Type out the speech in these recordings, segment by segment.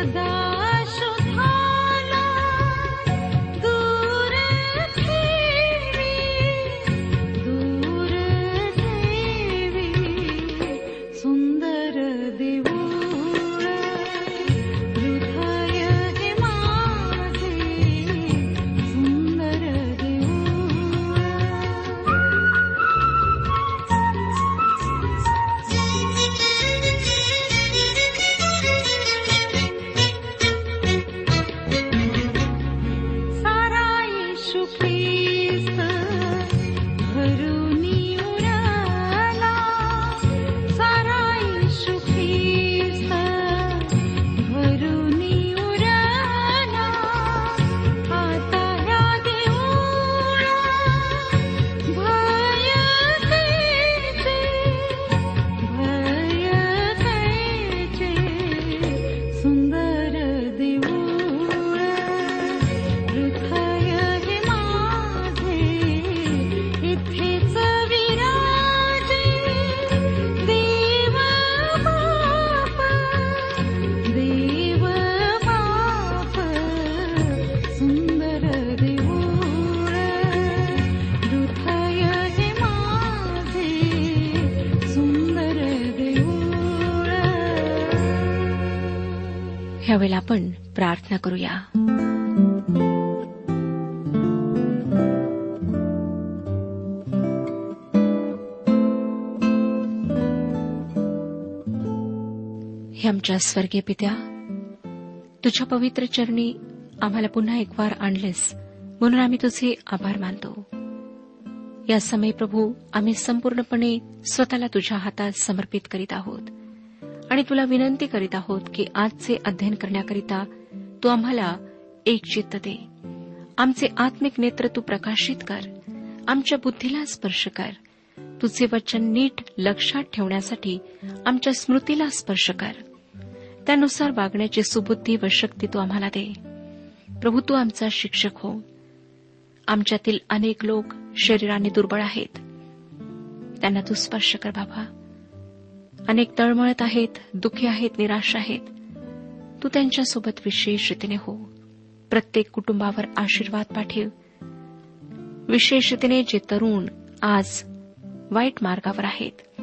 सदा आपण प्रार्थना करूया. हे आमच्या स्वर्गीय पित्या तुझ्या पवित्र चरणी आम्हाला पुन्हा एक वार आणलेस म्हणून आम्ही तुझे आभार मानतो. या समय प्रभू आम्ही संपूर्णपणे स्वतःला तुझ्या हातात समर्पित करीत आहोत. आणि तुला विनंती करीत आहोत की आजचे अध्ययन करण्याकरिता तू आम्हाला एक चित्त दे. आमचे आत्मिक नेत्र तू प्रकाशित कर. आमच्या बुद्धीला स्पर्श कर. तुझे वचन नीट लक्षात ठेवण्यासाठी आमच्या स्मृतीला स्पर्श कर. त्यानुसार वागण्याची सुबुद्धी व शक्ती तू आम्हाला दे. प्रभू तू आमचा शिक्षक हो. आमच्यातील अनेक लोक शरीराने दुर्बळ आहेत. त्यांना तू स्पर्श कर बाबा. अनेक तळमळत आहेत दुःखी आहेत निराश आहेत. तू त्यांच्यासोबत विशेष रीतीने हो. प्रत्येक कुटुंबावर आशीर्वाद पाठव. विशेष रीतीने जे तरुण आज वाईट मार्गावर आहेत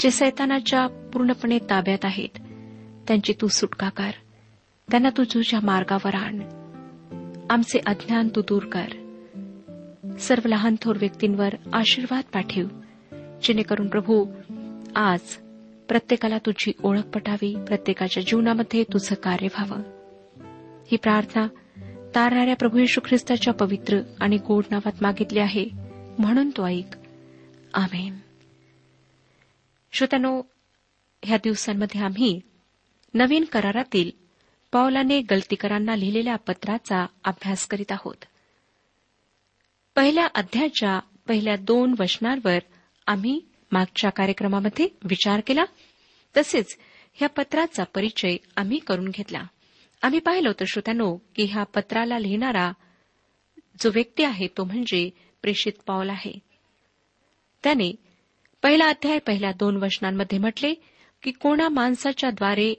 जे सैतानाच्या पूर्णपणे ताब्यात आहेत त्यांची तू सुटका कर. त्यांना तू तुझ्या मार्गावर आण. आमचे अज्ञान तू दूर कर. सर्व लहान थोर व्यक्तींवर आशीर्वाद पाठव. जेणेकरून प्रभू आज प्रत्येकाला तुझी ओळख पटावी. प्रत्येकाच्या जीवनामध्ये तुझं कार्य व्हावं. ही प्रार्थना तारणाऱ्या प्रभू येशू ख्रिस्ताच्या पवित्र आणि गोड नावात मागितली आहे. म्हणून तो ऐक. आमेन. श्रोत्यानो ह्या दिवसांमध्ये आम्ही नवीन करारातील पावलाने गलतीकरांना लिहिलेल्या पत्राचा अभ्यास करीत आहोत. पहिल्या अध्यायाच्या पहिल्या दोन वचनांवर आम्ही मागच्या कार्यक्रमामध्ये विचार केला. तसेच ह्या पत्राचा परिचय आम्ही करून घेतला. आम्ही पाहिलं होतं श्रोत्यानो की ह्या पत्राला लिहिणारा जो व्यक्ती आहे तो म्हणजे प्रेषित पाऊल आहे. त्याने पहिला अध्याय पहिल्या दोन वचनांमध्ये म्हटले की कोणा माणसाच्या द्वारे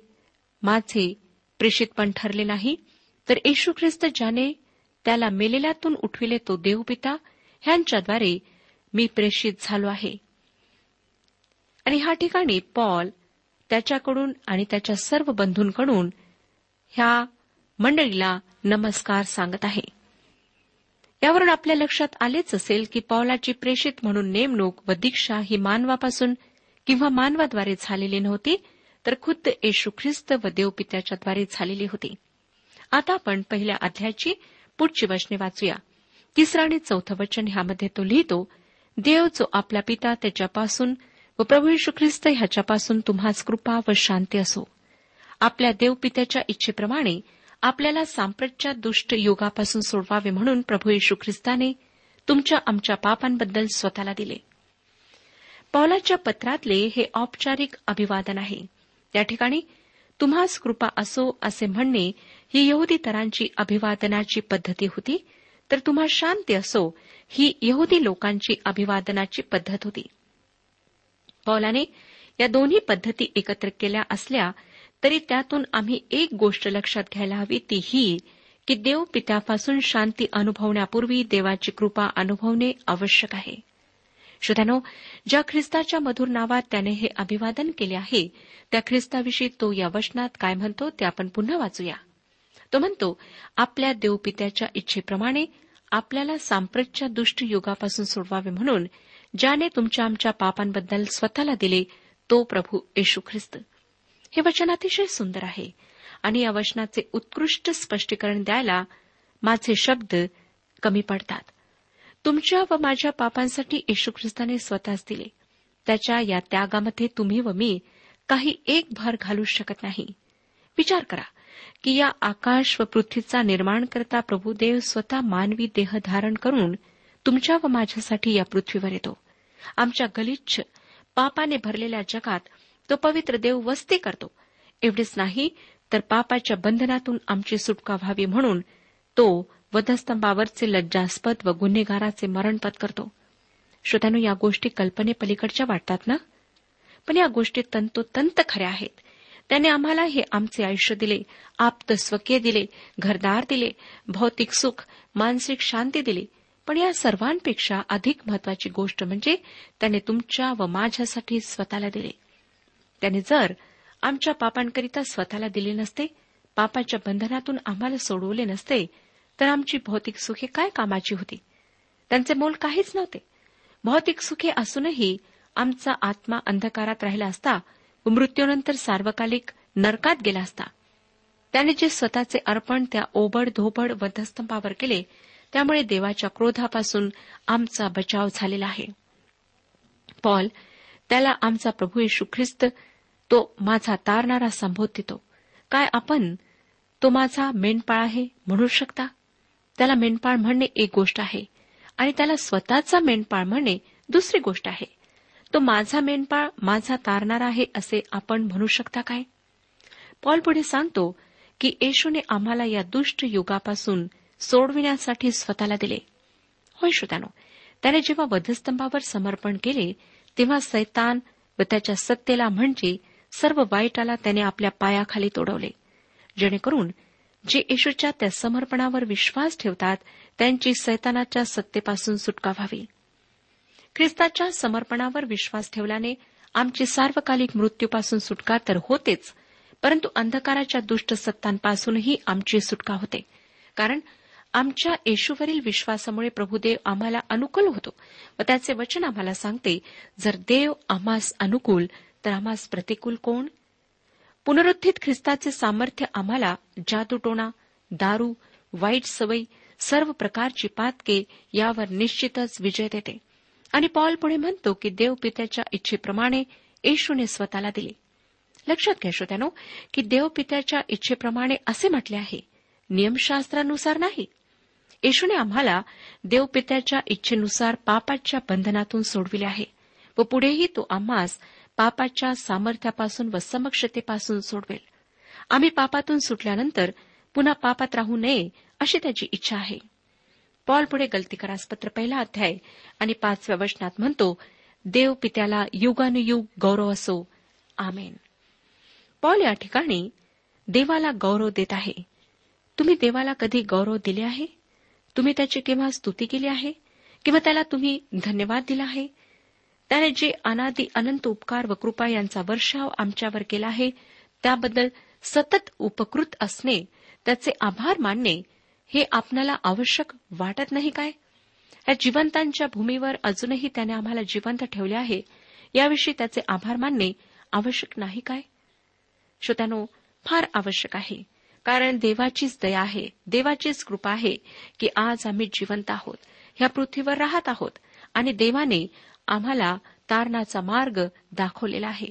माझे प्रेषितपण ठरले नाही तर येशू ख्रिस्त ज्याने त्याला मेलेल्यातून उठविले तो देवपिता ह्यांच्याद्वारे मी प्रेषित झालो आहे. आणि ह्या ठिकाणी पॉल त्याच्याकडून आणि त्याच्या सर्व बंधूंकडून ह्या मंडळीला नमस्कार सांगत आहे. यावरून आपल्या लक्षात आलेच असेल की पॉलाची प्रेषित म्हणून नेमणूक व दीक्षा ही मानवापासून किंवा मानवाद्वारे झालेली नव्हती तर खुद्द येशू ख्रिस्त व देवपित्याच्याद्वारे झालेली होती. आता आपण पहिल्या अध्यायाची पुढची वचने वाचूया. तिसरं आणि चौथं वचन ह्यामध्ये तो लिहितो देव जो आपला पिता त्याच्यापासून व प्रभू येशू ख्रिस्त ह्याच्यापासून तुम्हाच कृपा व शांती असो. आपल्या देवपित्याच्या इच्छेप्रमाणे आपल्याला सांप्रतच्या दुष्ट योगापासून सोडवावे म्हणून प्रभू येशू ख्रिस्ताने तुमच्या आमच्या पापांबद्दल स्वतःला दिले. पौलाच्या पत्रातले हे औपचारिक अभिवादन आहे. त्या ठिकाणी तुम्हास कृपा असो असे म्हणणे ही यहुदी तरांची अभिवादनाची पद्धती होती तर तुम्हा शांती असो ही यहुदी लोकांची अभिवादनाची पद्धत होती. पौलाने या दोन्ही पद्धती एकत्र केल्या असल्या तरी त्यातून आम्ही एक गोष्ट लक्षात घ्यायला हवी ती ही की देव पित्यापासून शांती अनुभवण्यापूर्वी देवाची कृपा अनुभवणे आवश्यक आहे. श्रोत्यानो ज्या ख्रिस्ताच्या मधुर नावात त्याने हे अभिवादन केले आहे त्या ख्रिस्ताविषयी तो या वचनात काय म्हणतो ते आपण पुन्हा वाचूया. तो म्हणतो आपल्या देवपित्याच्या इच्छेप्रमाणे आपल्याला सांप्रतच्या दुष्ट युगापासून सोडवावे म्हणून ज्याने तुमच्या आमच्या पापांबद्दल स्वतःला दिले तो प्रभू येशू ख्रिस्त. हे वचन अतिशय सुंदर आहे. आणि या वचनाचे उत्कृष्ट स्पष्टीकरण द्यायला माझे शब्द कमी पडतात. तुमच्या व माझ्या पापांसाठी येशू ख्रिस्ताने स्वतःच दिले. त्याच्या या त्यागामध्ये तुम्ही व मी काही एक भर घालू शकत नाही. विचार करा की या आकाश व पृथ्वीचा निर्माण करता प्रभुदेव स्वतः मानवी देह धारण करून तुमच्या व माझ्यासाठी या पृथ्वीवर येतो. आमच्या गलिच्छ पापाने भरलेल्या जगात तो पवित्र देव वस्ती करतो. एवढेच नाही तर पापाच्या बंधनातून आमची सुटका व्हावी म्हणून तो वधस्तंभावरचे लज्जास्पद व गुन्हेगाराचे मरण पत्करतो श्रोत्यानो या गोष्टी कल्पनेपलीकडच्या वाटतात ना? पण या गोष्टी तंतोतंत खऱ्या आहेत. त्याने आम्हाला हे आमचे आयुष्य दिले आप्त स्वकीय दिले घरदार दिले भौतिक सुख मानसिक शांती दिली. पण या सर्वांपेक्षा अधिक महत्वाची गोष्ट म्हणजे त्याने तुमच्या व माझ्यासाठी स्वतःला दिले. त्याने जर आमच्या पापांकरिता स्वतःला दिले नसते पापाच्या बंधनातून आम्हाला सोडवले नसते तर आमची भौतिक सुखे काय कामाची होती? त्यांचे मोल काहीच नव्हते. भौतिक सुखे असूनही आमचा आत्मा अंधकारात राहिला असता व मृत्यूनंतर सार्वकालिक नरकात गेला असता. त्याने जे स्वतःचे अर्पण त्या ओबड धोबड वधस्तंभावर केले त्यामुळे देवाच्या क्रोधापासून आमचा बचाव झालेला आहे. पॉल त्याला आमचा प्रभू येशू ख्रिस्त तो माझा तारणारा संबोधितो. काय आपण तो माझा मेंढपाळ आहे म्हणू शकता? त्याला मेंढपाळ म्हणणे एक गोष्ट आहे आणि त्याला स्वतःचा मेंढपाळ म्हणणे दुसरी गोष्ट आहे. तो माझा मेंढपाळ माझा तारणारा आहे असे आपण म्हणू शकता काय? पॉल पुढे सांगतो की येशूने आम्हाला या दुष्ट युगापासून सोडविण्यासाठी स्वतःला दिले. होय श्रोत्यानो त्याने जेव्हा वधस्तंभावर समर्पण केले तेव्हा सैतान व त्याच्या सत्तेला म्हणजे सर्व वाईटाला त्याने आपल्या पायाखाली तोडवले. जेणेकरून जे येशूच्या त्या समर्पणावर विश्वास ठेवतात त्यांची सैतानाच्या सत्तेपासून सुटका व्हावी. ख्रिस्ताच्या समर्पणावर विश्वास ठेवल्याने आमची सार्वकालिक मृत्यूपासून सुटका तर होतेच परंतु अंधकाराच्या दुष्ट सत्तांपासूनही आमची सुटका होते. कारण आमच्या येशूवरील विश्वासामुळे प्रभुदेव आम्हाला अनुकूल होतो व त्याचे वचन आम्हाला सांगते जर देव आम्हास अनुकूल तर आम्हास प्रतिकूल कोण? पुनरुत्थित ख्रिस्ताचे सामर्थ्य आम्हाला जादूटोणा दारू वाईट सवयी सर्व प्रकारची पातके यावर निश्चितच विजय देते. आणि पॉल पुढे म्हणतो की देव पित्याच्या इच्छेप्रमाणे येशूने स्वतःला दिले. लक्षात घ्या श्रोत्यानो की देव पित्याच्या इच्छेप्रमाणे असे म्हटले आहे नियमशास्त्रानुसार नाही. येशूने आम्हाला देवपित्याच्या इच्छेनुसार पापाच्या बंधनातून सोडविले आहे व पुढेही तो आम्हास पापाच्या सामर्थ्यापासून व समक्षतेपासून सोडवेल. आम्ही पापातून सुटल्यानंतर पुन्हा पापात राहू नये अशी त्याची इच्छा आहे. पॉल पुढे गलतीकरासपत्र पहिला अध्याय आणि पाचव्या वचनात म्हणतो देव पित्याला युगानुयुग गौरव असो. आमेन. पॉल या ठिकाणी देवाला गौरव देत आहे. तुम्ही देवाला कधी गौरव दिले आहे? तुम्ही त्याची केव्हा स्तुती केली आहे? किंवा त्याला तुम्ही धन्यवाद दिला आहे? त्याने जे अनादि अनंत उपकार व कृपा यांचा वर्षाव आमच्यावर केला आहे त्याबद्दल सतत उपकृत असणे त्याचे आभार मानणे हे आपणाला आवश्यक वाटत नाही काय? या जिवंतांच्या भूमीवर अजूनही त्याने आम्हाला जिवंत ठेवले आहे याविषयी त्याचे आभार मानणे आवश्यक नाही काय? श्रोत्यानो फार आवश्यक आहे. कारण देवाचीच दया आहे देवाचीच कृपा आहे की आज आम्ही जिवंत आहोत ह्या पृथ्वीवर राहत आहोत आणि देवाने आम्हाला तारणाचा मार्ग दाखवलेला आहे.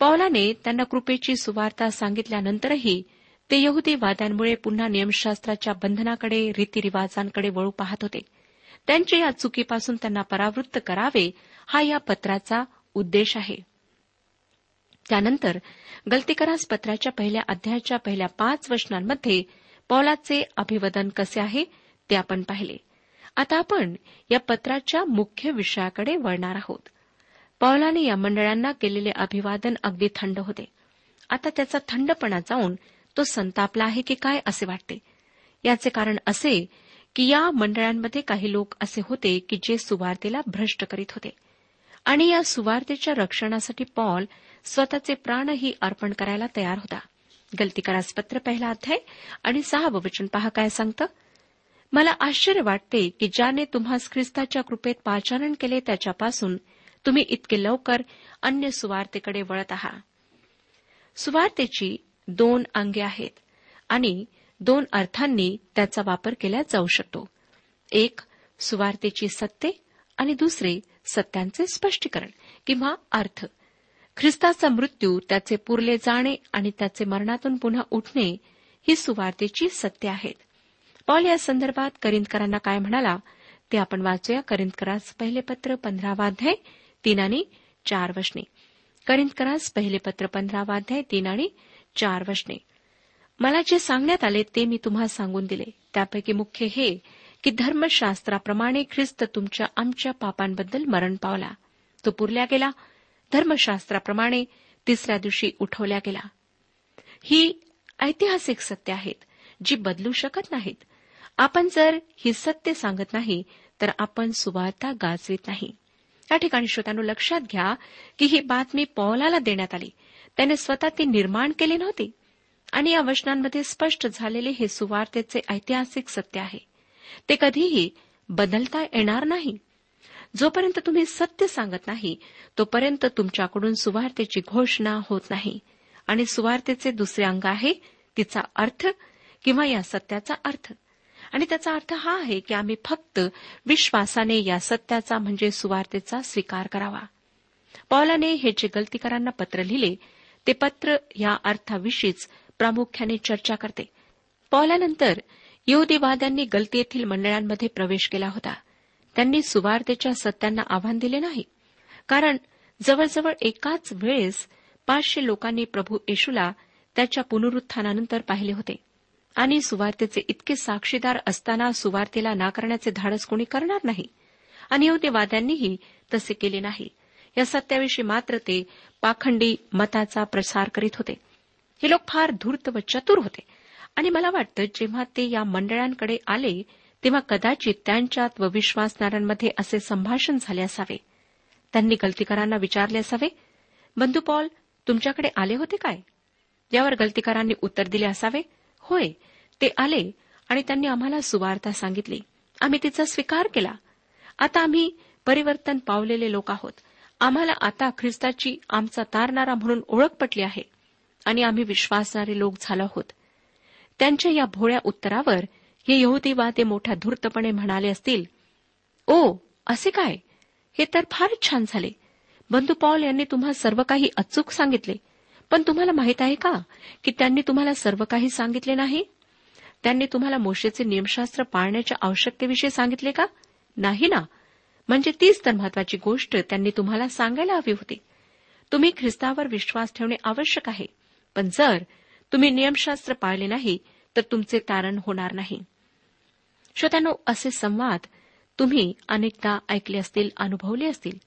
पौलाने त्यांना कृपेची सुवार्ता सांगितल्यानंतरही ते यहुदीवाद्यांमुळे पुन्हा नियमशास्त्राच्या बंधनाकडे रीतिरिवाजांकडे वळू पाहत होते. त्यांच्या या चुकीपासून त्यांना परावृत्त करावे हा या पत्राचा उद्देश आहे. त्यानंतर गलतीकरास पत्राच्या पहिल्या अध्यायाच्या पहिल्या पाच वचनांमध्ये पौलाचे अभिवदन कसे आहे ते आपण पाहिले. आता आपण या पत्राच्या मुख्य विषयाकडे वळणार आहोत. पौलाने या मंडळांना केलेले अभिवादन अगदी थंड होते. आता त्याचा थंडपणा जाऊन तो संतापला आहे की काय असे वाटते? याचे कारण असे की या मंडळांमध्ये काही लोक असे होते की जे सुवार्तेला भ्रष्ट करीत होते. आणि या सुवार्तेच्या रक्षणासाठी पॉल स्वतःचे प्राणही अर्पण करायला तयार होता. गलतीकारास पत्र पहिला अध्याय आणि सहावं वचन पहा काय सांगतं? मला आश्चर्य वाटते की ज्याने तुम्हास ख्रिस्ताच्या कृपेत पाचारण केले त्याच्यापासून तुम्ही इतके लवकर अन्य सुवार्तेकडे वळत आहात. सुवार्तेची दोन अंगे आहेत आणि दोन अर्थांनी त्याचा वापर केला जाऊ शकतो. एक सुवार्तेची सत्य आणि दुसरे सत्यांचे स्पष्टीकरण किंवा अर्थ. ख्रिस्ताचा मृत्यू त्याचे पुरले जाणे आणि त्याचे मरणातून पुन्हा उठणे ही सुवार्तेची सत्य आहेत. पॉल या संदर्भात करिंदकरांना काय म्हणाला? ते आपण वाचूया करिंदकरास पहिले पत्र पंधरावाध्याय तीन आणि चार वशने. करिंदकरास पहिले पत्र पंधरावाध्याय तीन आणि चार वशने. मला जे सांगण्यात आले ते मी तुम्हा सांगून दिले. त्यापैकी मुख्य हे की धर्मशास्त्राप्रमाणे ख्रिस्त तुमच्या आमच्या पापांबद्दल मरण पावला. तो पुरल्या गेला. धर्मशास्त्राप्रमाणे तिसऱ्या दिवशी उठवल्या गेला ही ऐतिहासिक सत्य आहेत जी बदलू शकत नाहीत. आपण जर ही सत्य सांगत नाही तर आपण सुवार्ता गाजवीत नाही. या ठिकाणी श्रोतांनो लक्षात घ्या की ही बातमी पौलाला देण्यात आली. त्याने स्वतः ती निर्माण केली नव्हती. आणि या वचनांमध्ये स्पष्ट झालेले हे सुवार्तेचे ऐतिहासिक सत्य आहे. ते कधीही बदलता येणार नाही. जोपर्यंत तुम्ही सत्य सांगत नाही तोपर्यंत तुमच्याकडून सुवार्तेची घोषणा होत नाही. आणि सुवार्तेचे दुसरे अंग आहे तिचा अर्थ किंवा या सत्याचा अर्थ. आणि त्याचा अर्थ हा आहे की आम्ही फक्त विश्वासाने या सत्याचा म्हणजे सुवार्तेचा स्वीकार करावा. पौलाने हे जे गलतीकारांना पत्र लिहिले ते पत्र या अर्थाविषयीच प्रामुख्याने चर्चा करते. पौलानंतर यहुदीवाद्यांनी गलती येथील मंडळांमध्ये प्रवेश केला होता. त्यांनी सुवार्तेच्या सत्यांना आव्हान दिले नाही. कारण जवळजवळ एकाच वेळेस पाचशे लोकांनी प्रभू येशूला त्याच्या पुनरुत्थानानंतर पाहिले होते. आणि सुवार्तेचे इतके साक्षीदार असताना सुवार्तेला नाकारण्याचे धाडस कोणी करणार नाही. आणि वाद्यांनीही तसे केले नाही. या सत्याविषयी मात्र ते पाखंडी मताचा प्रसार करीत होते. हे लोक फार धूर्त व चतुर होते. आणि मला वाटतं जेव्हा ते या मंडळांकडे आले तेव्हा कदाचित त्यांच्यात व विश्वासणाऱ्यांमध्ये असे संभाषण झाले असावे. त्यांनी गलतीकारांना विचारले असावे बंधू पॉल तुमच्याकडे आले होते काय? यावर गलतीकारांनी उत्तर दिले असावे होय ते आले आणि त्यांनी आम्हाला सुवार्ता सांगितली. आम्ही तिचा स्वीकार केला. आता आम्ही परिवर्तन पावलेले लोक आहोत. आम्हाला आता ख्रिस्ताची आमचा तारणारा म्हणून ओळख पटली आहे आणि आम्ही विश्वासणारे लोक झालो आहोत. त्यांच्या या भोळ्या उत्तरावर हे यहुदीवादे मोठ्या धूर्तपणे म्हणाले असतील. ओ असे काय? हे तर फारच छान झाले. बंधू पॉल यांनी तुम्हाला सर्व काही अचूक सांगितले. पण तुम्हाला माहीत आहे का की त्यांनी तुम्हाला सर्व काही सांगितले नाही? त्यांनी तुम्हाला मोशेचे नियमशास्त्र पाळण्याच्या आवश्यकतेविषयी सांगितले का? नाही ना. म्हणजे तीच तर महत्वाची गोष्ट त्यांनी तुम्हाला सांगायला हवी होती. तुम्ही ख्रिस्तावर विश्वास ठेवणे आवश्यक आहे. पण जर तुम्ही नियमशास्त्र पाळले नाही तर तुमचे तारण होणार नाही. श्रोत्यानो असे संवाद तुम्ही अनेकदा ऐकले असतील अनुभवले असतील.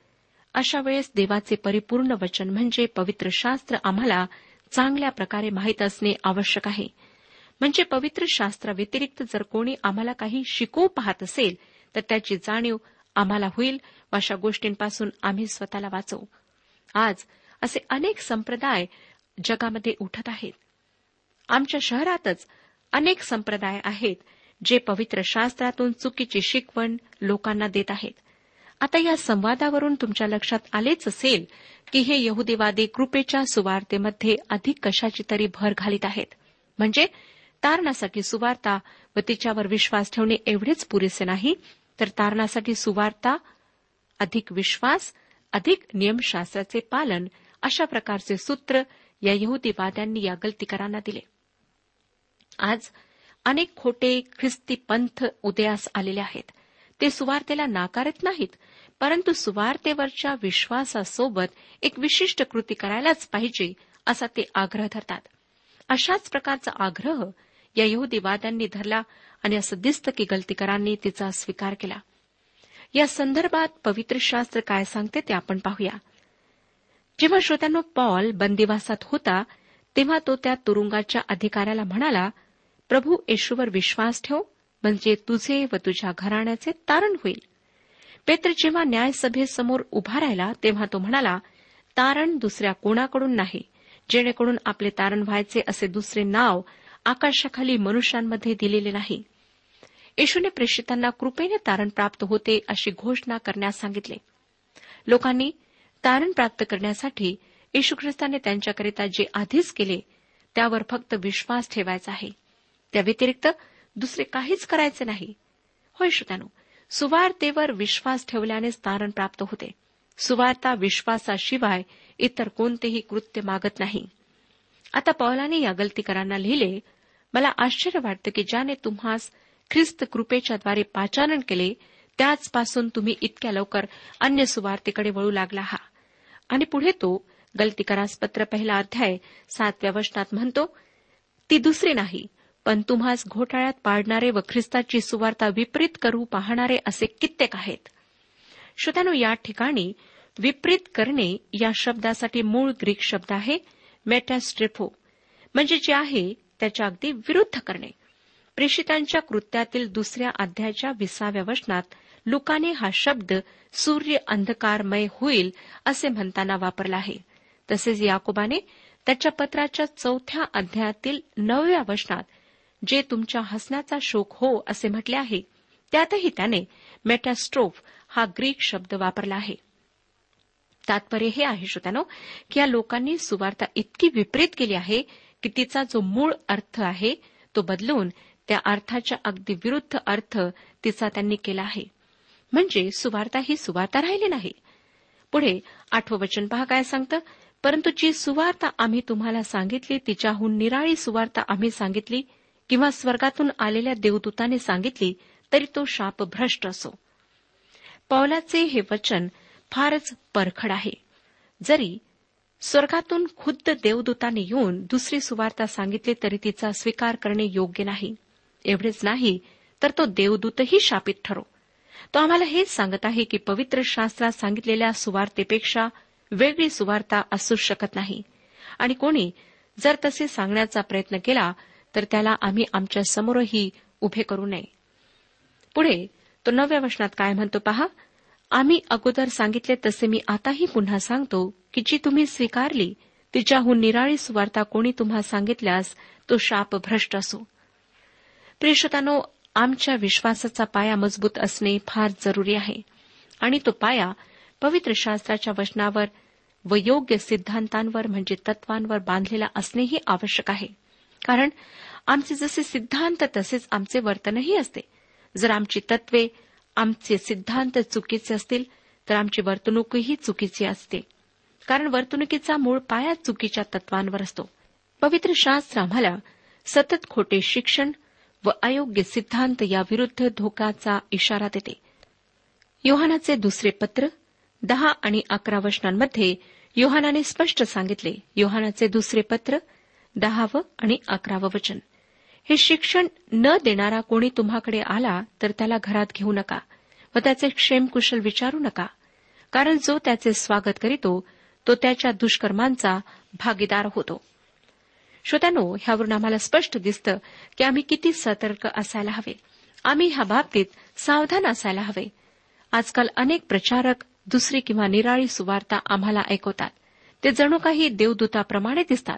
अशा वेळेस देवाचे परिपूर्ण वचन म्हणजे पवित्र शास्त्र आम्हाला चांगल्या प्रकारे माहीत असणे आवश्यक आहे. म्हणजे पवित्र शास्त्राव्यतिरिक्त जर कोणी आम्हाला काही शिकवू पाहत असेल तर त्याची जाणीव आम्हाला होईल व अशा गोष्टींपासून आम्ही स्वतःला वाचवू. आज असे अनेक संप्रदाय जगामध्ये उठत आहेत. आमच्या शहरातच अनेक संप्रदाय आहेत जे पवित्र शास्त्रातून चुकीची शिकवण लोकांना देत आहेत. आता या संवादावरून तुमच्या लक्षात आलेच असेल की हे यहुदीवादी कृपेच्या सुवार्तेमध्ये अधिक कशाची तरी भर घालीत आहेत. म्हणजे तारणासाठी सुवार्ता व तिच्यावर विश्वास ठेवणे एवढेच पुरेसे नाही तर तारणासाठी सुवार्ता अधिक विश्वास अधिक नियमशास्त्राचे पालन अशा प्रकारचे सूत्र या यहुदीवाद्यांनी या गलतीकरांना दिले. आज अनेक खोटे ख्रिस्ती पंथ उदयास आलेले आहेत. ते सुवार्तेला नाकारत नाहीत परंतु सुवार्तेवरच्या विश्वासासोबत एक विशिष्ट कृती करायलाच पाहिजे असा ते आग्रह धरतात. अशाच प्रकारचा आग्रह या यहुदीवाद्यांनी धरला आणि असं दिसतं की गलतीकरांनी तिचा स्वीकार केला. या संदर्भात पवित्र शास्त्र काय सांगते ते आपण पाहूया. जेव्हा श्रोत्यानो पॉल बंदिवासात होता तेव्हा तो त्या तुरुंगाच्या अधिकाऱ्याला म्हणाला प्रभू येशूवर विश्वास ठेव म्हणजे तुझे व तुझ्या घराण्याचे तारण होईल. पेत्र जेव्हा न्यायसभेसमोर उभा राहिला तेव्हा तो म्हणाला तारण दुसऱ्या कोणाकडून नाही जेणेकरून आपले तारण व्हायचे असे दुसरे नाव आकाशाखाली मनुष्यांमध्ये दिलेले नाही. येशूने प्रेषितांना कृपेने तारण प्राप्त होते अशी घोषणा करण्यास सांगितले. लोकांनी तारण प्राप्त करण्यासाठी येशू ख्रिस्ताने त्यांच्याकरिता जे आधीच केले त्यावर फक्त विश्वास ठेवायचा आहे. त्या व्यतिरिक्त दुसरे काहीच करायचे नाही. होय श्रोत्यानो सुवार्तेवर विश्वास ठेवल्यानेच तारण प्राप्त होते. सुवार्ता विश्वासाशिवाय इतर कोणतेही कृत्य मागत नाही. आता पौलाने या गलतीकरांना लिहिले मला आश्चर्य वाटतं की ज्याने तुम्हास ख्रिस्त कृपेच्याद्वारे पाचारण केले त्याचपासून तुम्ही इतक्या लवकर अन्य सुवार्तेकडे वळू लागला हा. आणि पुढे तो गलतीकरास पत्र पहिला अध्याय सातव्या वचनात म्हणतो ती दुसरी नाही पण तुम्हास घोटाळ्यात पाडणारे व ख्रिस्ताची सुवार्ता विपरीत करू पाहणारे असे कित्येक आहेत. श्रोत्यानो या ठिकाणी विपरीत करणे या शब्दासाठी मूळ ग्रीक शब्द आहे मेटॅस्ट्रिफो म्हणजे जे आहे त्याच्या अगदी विरुद्ध करणे. प्रेषितांच्या कृत्यातील दुसऱ्या अध्यायाच्या विसाव्या वचनात लुकाने हा शब्द सूर्य अंधकारमय होईल असे म्हणताना वापरला आहे. तसेच याकोबाने त्याच्या पत्राच्या चौथ्या अध्यायातील नवव्या वचनात जे तुमच्या हसण्याचा शोक हो असे म्हटले आहे त्यातही त्याने मेटॅस्ट्रोफ हा ग्रीक शब्द वापरला आहे. तात्पर्य हे आहे श्रोत्यानो की या लोकांनी सुवार्ता इतकी विपरीत केली आहे की तिचा जो मूळ अर्थ आहे तो बदलून त्या अर्थाच्या अगदी विरुद्ध अर्थ तिचा त्यांनी केला आहे. म्हणजे सुवार्ता ही सुवार्ता राहिली नाही. पुढे आठवं वचन पहा काय सांगतं? परंतु जी सुवार्ता आम्ही तुम्हाला सांगितली तिच्याहून निराळी सुवार्ता आम्ही सांगितली किंवा स्वर्गातून आलेल्या देवदूताने सांगितली तरी तो शाप भ्रष्ट असो. पौलाचे हे वचन फारच परखड आहे. जरी स्वर्गातून खुद्द देवदूताने येऊन दुसरी सुवार्ता सांगितली तरी तिचा स्वीकार करणे योग्य नाही. एवढेच नाही तर तो देवदूतही शापित ठरो. तो आम्हाला हेच सांगत आहे की पवित्र शास्त्रात सांगितलेल्या सुवार्तेपेक्षा वेगळी सुवार्ता असू शकत नाही. आणि कोणी जर तसे सांगण्याचा प्रयत्न केला तर त्याला आम्ही आमच्या समोरही उभे करू नये. पुढे तो नव्या वचनात काय म्हणतो पहा? आम्ही अगोदर सांगितले तसे मी आताही पुन्हा सांगतो की जी तुम्ही स्वीकारली तिच्याहून निराळी सुवार्ता कोणी तुम्हा सांगितल्यास तो शाप भ्रष्ट असो. प्रेषतानो आमच्या विश्वासाचा पाया मजबूत असणे फार जरुरी आहे. आणि तो पाया पवित्र शास्त्राच्या वचनावर व योग्य सिद्धांतांवर म्हणजे तत्वांवर बांधलेला असणेही आवश्यक आहे. कारण आमचे जसे सिद्धांत तसेच आमचे वर्तनही असते. जर आमची तत्वे आमचे सिद्धांत चुकीचे असतील तर आमची वर्तणूकही चुकीची असते. कारण वर्तणुकीचा मूळ पाया चुकीच्या तत्वांवर असतो. पवित्र शास्त्र आम्हाला सतत खोटे शिक्षण व अयोग्य सिद्धांत याविरुद्ध धोकाचा इशारा देते. योहानाचे दुसरे पत्र दहा आणि अकरा वचनांमध्ये योहानाने स्पष्ट सांगितले. योहानाचे दुसरे पत्र दहावं आणि अकरावं वचन. हे शिक्षण न देणारा कोणी तुम्हाकडे आला तर त्याला घरात घेऊ नका व त्याचे क्षेमकुशल विचारू नका. कारण जो त्याचे स्वागत करीतो तो त्याच्या दुष्कर्मांचा भागीदार होतो. श्रोत्यानो ह्यावरून आम्हाला स्पष्ट दिसतं की आम्ही किती सतर्क असायला हवे. आम्ही ह्या बाबतीत सावधान असायला हवे. आजकाल अनेक प्रचारक दुसरी किंवा निराळी सुवार्ता आम्हाला ऐकवतात. ते जणू काही देवदूताप्रमाणे दिसतात.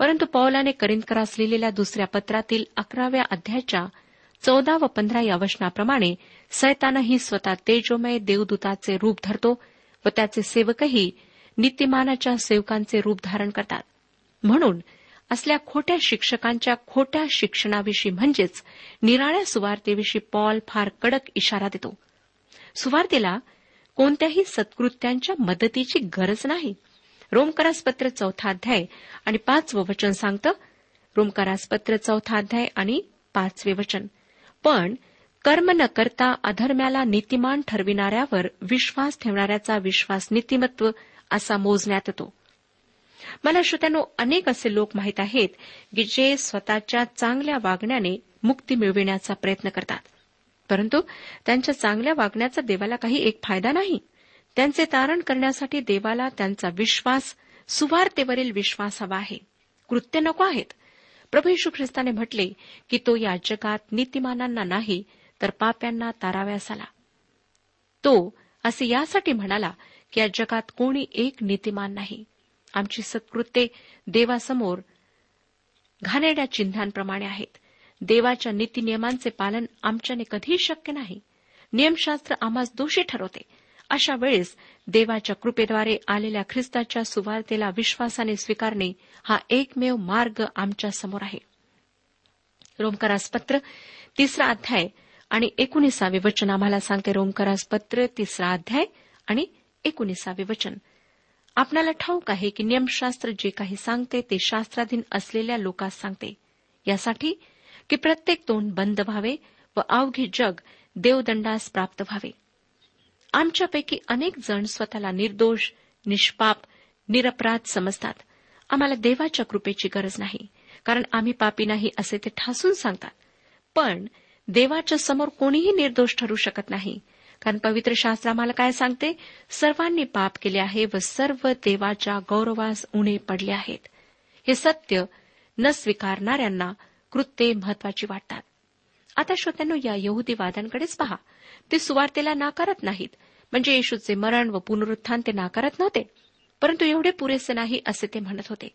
परंतु पौलाने करिंदकरास लिहिलेल्या दुसऱ्या पत्रातील अकराव्या अध्यायाच्या चौदा व पंधरा या वचनाप्रमाणे सैतानही स्वतः तेजोमय देवदूताचे रूप धरतो व त्याचे सेवकही नीतिमानाच्या सेवकांचे रूप धारण करतात. म्हणून असल्या खोट्या शिक्षकांच्या खोट्या शिक्षणाविषयी म्हणजेच निराळ्या सुवार्तेविषयी पॉल फार कडक इशारा देतो. सुवार्तेला कोणत्याही सत्कृत्यांच्या मदतीची गरज नाही. रोमकरासपत्र चौथा अध्याय आणि पाचवं वचन सांगतं रोमकरासपत्र चौथा अध्याय आणि पाचवे वचन. पण कर्म न करता अधर्म्याला नीतिमान ठरविणाऱ्यावर विश्वास ठेवणाऱ्याचा विश्वास नीतिमत्व असा मोजण्यात येतो. मला श्रोत्यानो अनेक असे लोक माहीत आहेत की जे स्वतःच्या चांगल्या वागण्याने मुक्ती मिळविण्याचा प्रयत्न करतात. परंतु त्यांच्या चांगल्या वागण्याचा देवाला काही एक फायदा नाही. त्यांचे तारण करण्यासाठी देवाला त्यांचा विश्वास सुवार्तेवरील विश्वास हवा आहे. कृत्य नको आहेत. प्रभू यशू ख्रिस्ताने म्हटले की तो या जगात नीतिमानांना नाही तर पाप्यांना ताराव्यास आला तो असे यासाठी म्हणाला की या जगात कोणी एक नीतिमान नाही. आमची सत्कृत्ये देवासमोर घाणेड्या चिन्हांप्रमाणे आहेत. देवाच्या नीतीनियमांचे पालन आमच्याने कधीही शक्य नाही. नियमशास्त्र आम्हास दोषी ठरवते. अशा वेळेस देवाच्या कृपेद्वारे आलेल्या ख्रिस्ताच्या सुवार्तेला विश्वासाने स्वीकारणे हा एकमेव मार्ग आमच्यासमोर आहे. रोमकरास पत्र तिसरा अध्याय आणि एकोणीसावे वचन आम्हाला सांगते. रोमकरास पत्र तिसरा अध्याय आणि एकोणीसावे वचन. आपणाला ठाऊक आहे की नियमशास्त्र जे काही सांगते ते शास्त्राधीन असलेल्या लोकांस सांगते. यासाठी की प्रत्येक तोंड बंद व्हावे व अवघे जग देवदंडास प्राप्त व्हावे. आमच्यापैकी अनेक जण स्वतःला निर्दोष निष्पाप निरपराध समजतात. आम्हाला देवाच्या कृपेची गरज नाही कारण आम्ही पापी नाही असे ते ठासून सांगतात. पण देवाच्या समोर कोणीही निर्दोष ठरू शकत नाही कारण पवित्र शास्त्र आम्हाला काय सांगते? सर्वांनी पाप केले आहे व सर्व देवाच्या गौरवास उणे पडले आहेत. हे सत्य न स्वीकारणाऱ्यांना कृत्ये महत्वाची वाटतात. आता श्रोत्यांनो या यहुदीवाद्यांकडेच पहा. ते सुवार्तेला नाकारत नाहीत. म्हणजे येशूचे मरण व पुनरुत्थान ते नाकारत नव्हते. परंतु एवढे पुरेसे नाही असे ते म्हणत होते.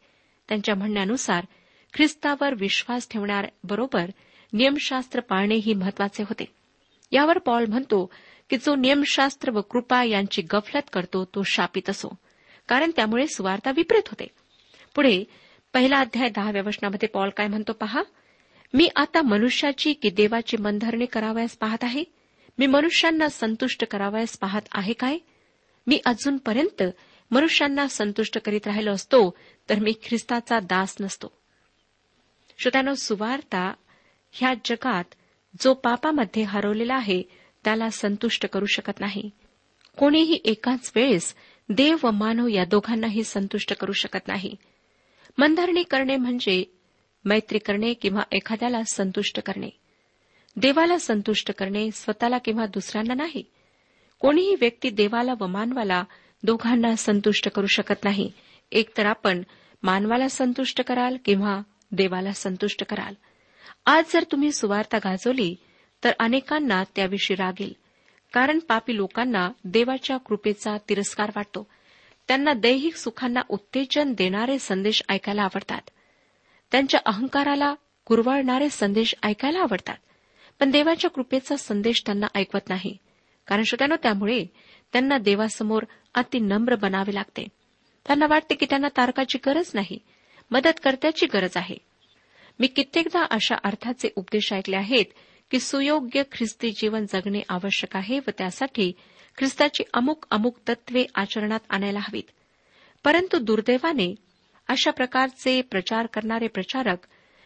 त्यांच्या म्हणण्यानुसार ख्रिस्तावर विश्वास ठेवण्याबरोबर नियमशास्त्र पाळणेही महत्त्वाचे होते. यावर पॉल म्हणतो की जो नियमशास्त्र व कृपा यांची गफलत करतो तो शापित असो. कारण त्यामुळे सुवार्ता विपरीत होते. पुढे पहिला अध्याय दहाव्या वचनामध्ये पॉल काय म्हणतो पहा? मी आता मनुष्याची की देवाची मनधरणी करावयास पाहत आहे? मी मनुष्यांना संतुष्ट करावयास पाहत आहे काय? मी अजूनपर्यंत मनुष्यांना संतुष्ट करीत राहिलो असतो तर मी ख्रिस्ताचा दास नसतो. श्रोत्यानो सुवार्ता ह्या जगात जो पापामध्ये हरवलेला आहे त्याला संतुष्ट करू शकत नाही. कोणीही एकाच वेळेस देव व मानव या दोघांनाही संतुष्ट करू शकत नाही. मनधरणी करणे म्हणजे मैत्री करणे किंवा एखाद्याला संतुष्ट करणे. देवाला संतुष्ट करणे स्वतःला किंवा दुसऱ्यांना नाही. कोणीही व्यक्ती देवाला व मानवाला दोघांना संतुष्ट करू शकत नाही. एकतर आपण मानवाला संतुष्ट कराल किंवा देवाला संतुष्ट कराल. आज जर तुम्ही सुवार्ता गाजवली तर अनेकांना त्याविषयी रागेल. कारण पापी लोकांना देवाच्या कृपेचा तिरस्कार वाटतो. त्यांना दैहिक सुखांना उत्तेजन देणारे संदेश ऐकायला आवडतात. त्यांच्या अहंकाराला कुरवाळणारे संदेश ऐकायला आवडतात. पण देवाच्या कृपेचा संदेश त्यांना ऐकवत नाही. कारण श्रोत्यानो त्यामुळे त्यांना देवासमोर अति नम्र बनावे लागते. त्यांना वाटते की त्यांना तारकाची गरज नाही मदतकर्त्याची गरज आहे. मी कित्येकदा अशा अर्थाचे उपदेश ऐकले आहेत की सुयोग्य ख्रिस्ती जीवन जगणे आवश्यक आहे व त्यासाठी ख्रिस्ताची अमुक अमुक तत्वे आचरणात आणायला हवीत. परंतु दुर्दैवाने अशा प्रकारचे प्रचार करणारे प्रचारक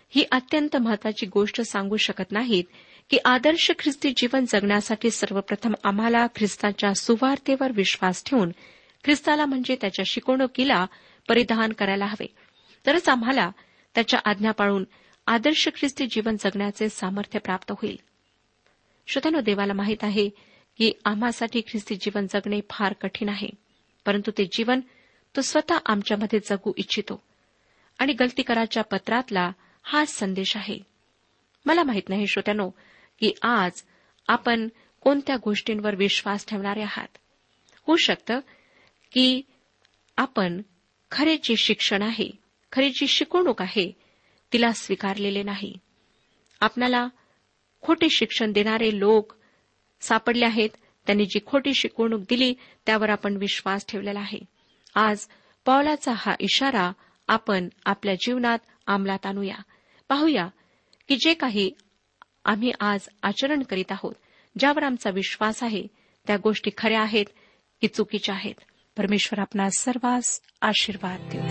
ही अत्यंत महत्वाची गोष्ट सांगू शकत नाहीत की आदर्श ख्रिस्ती जीवन जगण्यासाठी सर्वप्रथम आम्हाला ख्रिस्ताच्या सुवार्तेवर विश्वास ठेवून ख्रिस्ताला म्हणजे त्याच्या शिकवणुकीला परिधान करायला हवे. तरच आम्हाला त्याच्या आज्ञा पाळून आदर्श ख्रिस्ती जीवन जगण्याचे सामर्थ्य प्राप्त होईल. श्रोत्यानो देवाला माहीत आहे की आम्हासाठी ख्रिस्ती जीवन जगणे फार कठीण आहे परंतु ते जीवन तो स्वतः आमच्यामध्ये जगू इच्छितो. आणि गलतीकराच्या पत्रातला हा संदेश आहे. मला माहीत नाही श्रोत्यानो की आज आपण कोणत्या गोष्टींवर विश्वास ठेवणारे आहात? होऊ शकतं की आपण खरे जे शिक्षण आहे खरी जी शिकवणूक आहे तिला स्वीकारलेले नाही. आपल्याला खोटे शिक्षण देणारे लोक सापडले आहेत त्यांनी जी खोटी शिकवणूक दिली त्यावर आपण विश्वास ठेवलेला आहे. आज पौलाचा हा इशारा आपण आपल्या जीवनात अंमलात आणूया. पाहूया की जे काही आम्ही आज आचरण करीत आहोत ज्यावर आमचा विश्वास आहे त्या गोष्टी खऱ्या आहेत की चुकीच्या आहेत. परमेश्वर आपणा सर्वांस आशीर्वाद देऊ.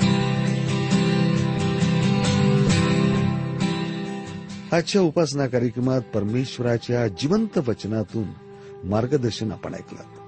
आजच्या उपासना कार्यक्रमात परमेश्वराच्या जिवंत वचनातून मार्गदर्शन आपण ऐकलं.